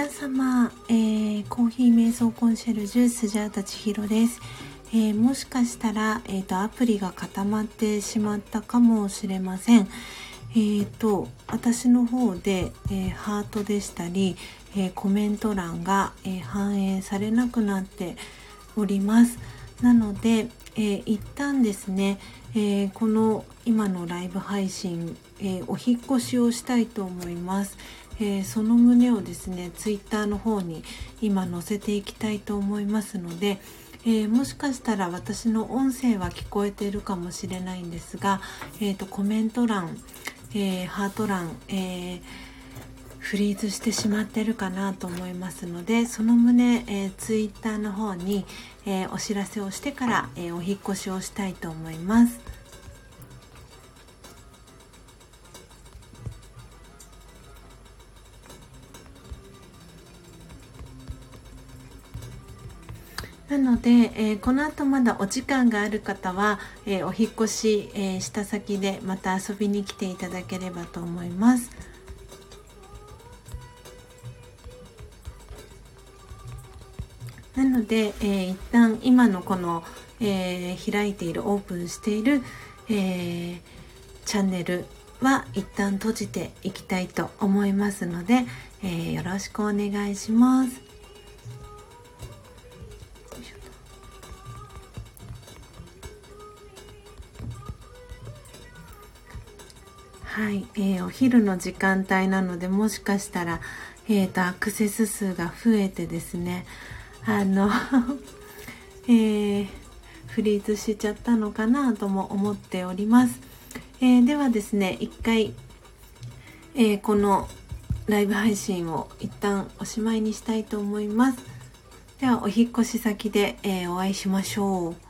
皆様、えー、コーヒー瞑想コンシェルジュスジャータ千尋です、えー、もしかしたら、えーと、アプリが固まってしまったかもしれません。えーと、私の方で、えー、ハートでしたり、えー、コメント欄が、えー、反映されなくなっております。なので、えー、一旦ですね、えこの今のライブ配信、えお引越しをしたいと思います、えその旨をですねツイッターの方に今載せていきたいと思いますので、えー、もしかしたら私の音声は聞こえているかもしれないんですが、えーと、コメント欄、えー、ハート欄、えー、フリーズしてしまってるかなと思いますのでその旨、えー、ツイッターの方に、えお知らせをしてから、えお引越しをしたいと思います。なので、えー、この後まだお時間がある方は、えー、お引越し、えー、した先でまた遊びに来ていただければと思います。なので、えー、一旦今のこの、えー、開いているオープンしている、えー、チャンネルは一旦閉じていきたいと思いますので、えー、よろしくお願いします。はい、えー、お昼の時間帯なのでもしかしたら、えーと、アクセス数が増えてですねあの えー、フリーズしちゃったのかなとも思っております、えー、ではですね一回、えー、このライブ配信を一旦おしまいにしたいと思います。ではお引越し先で、えお会いしましょう。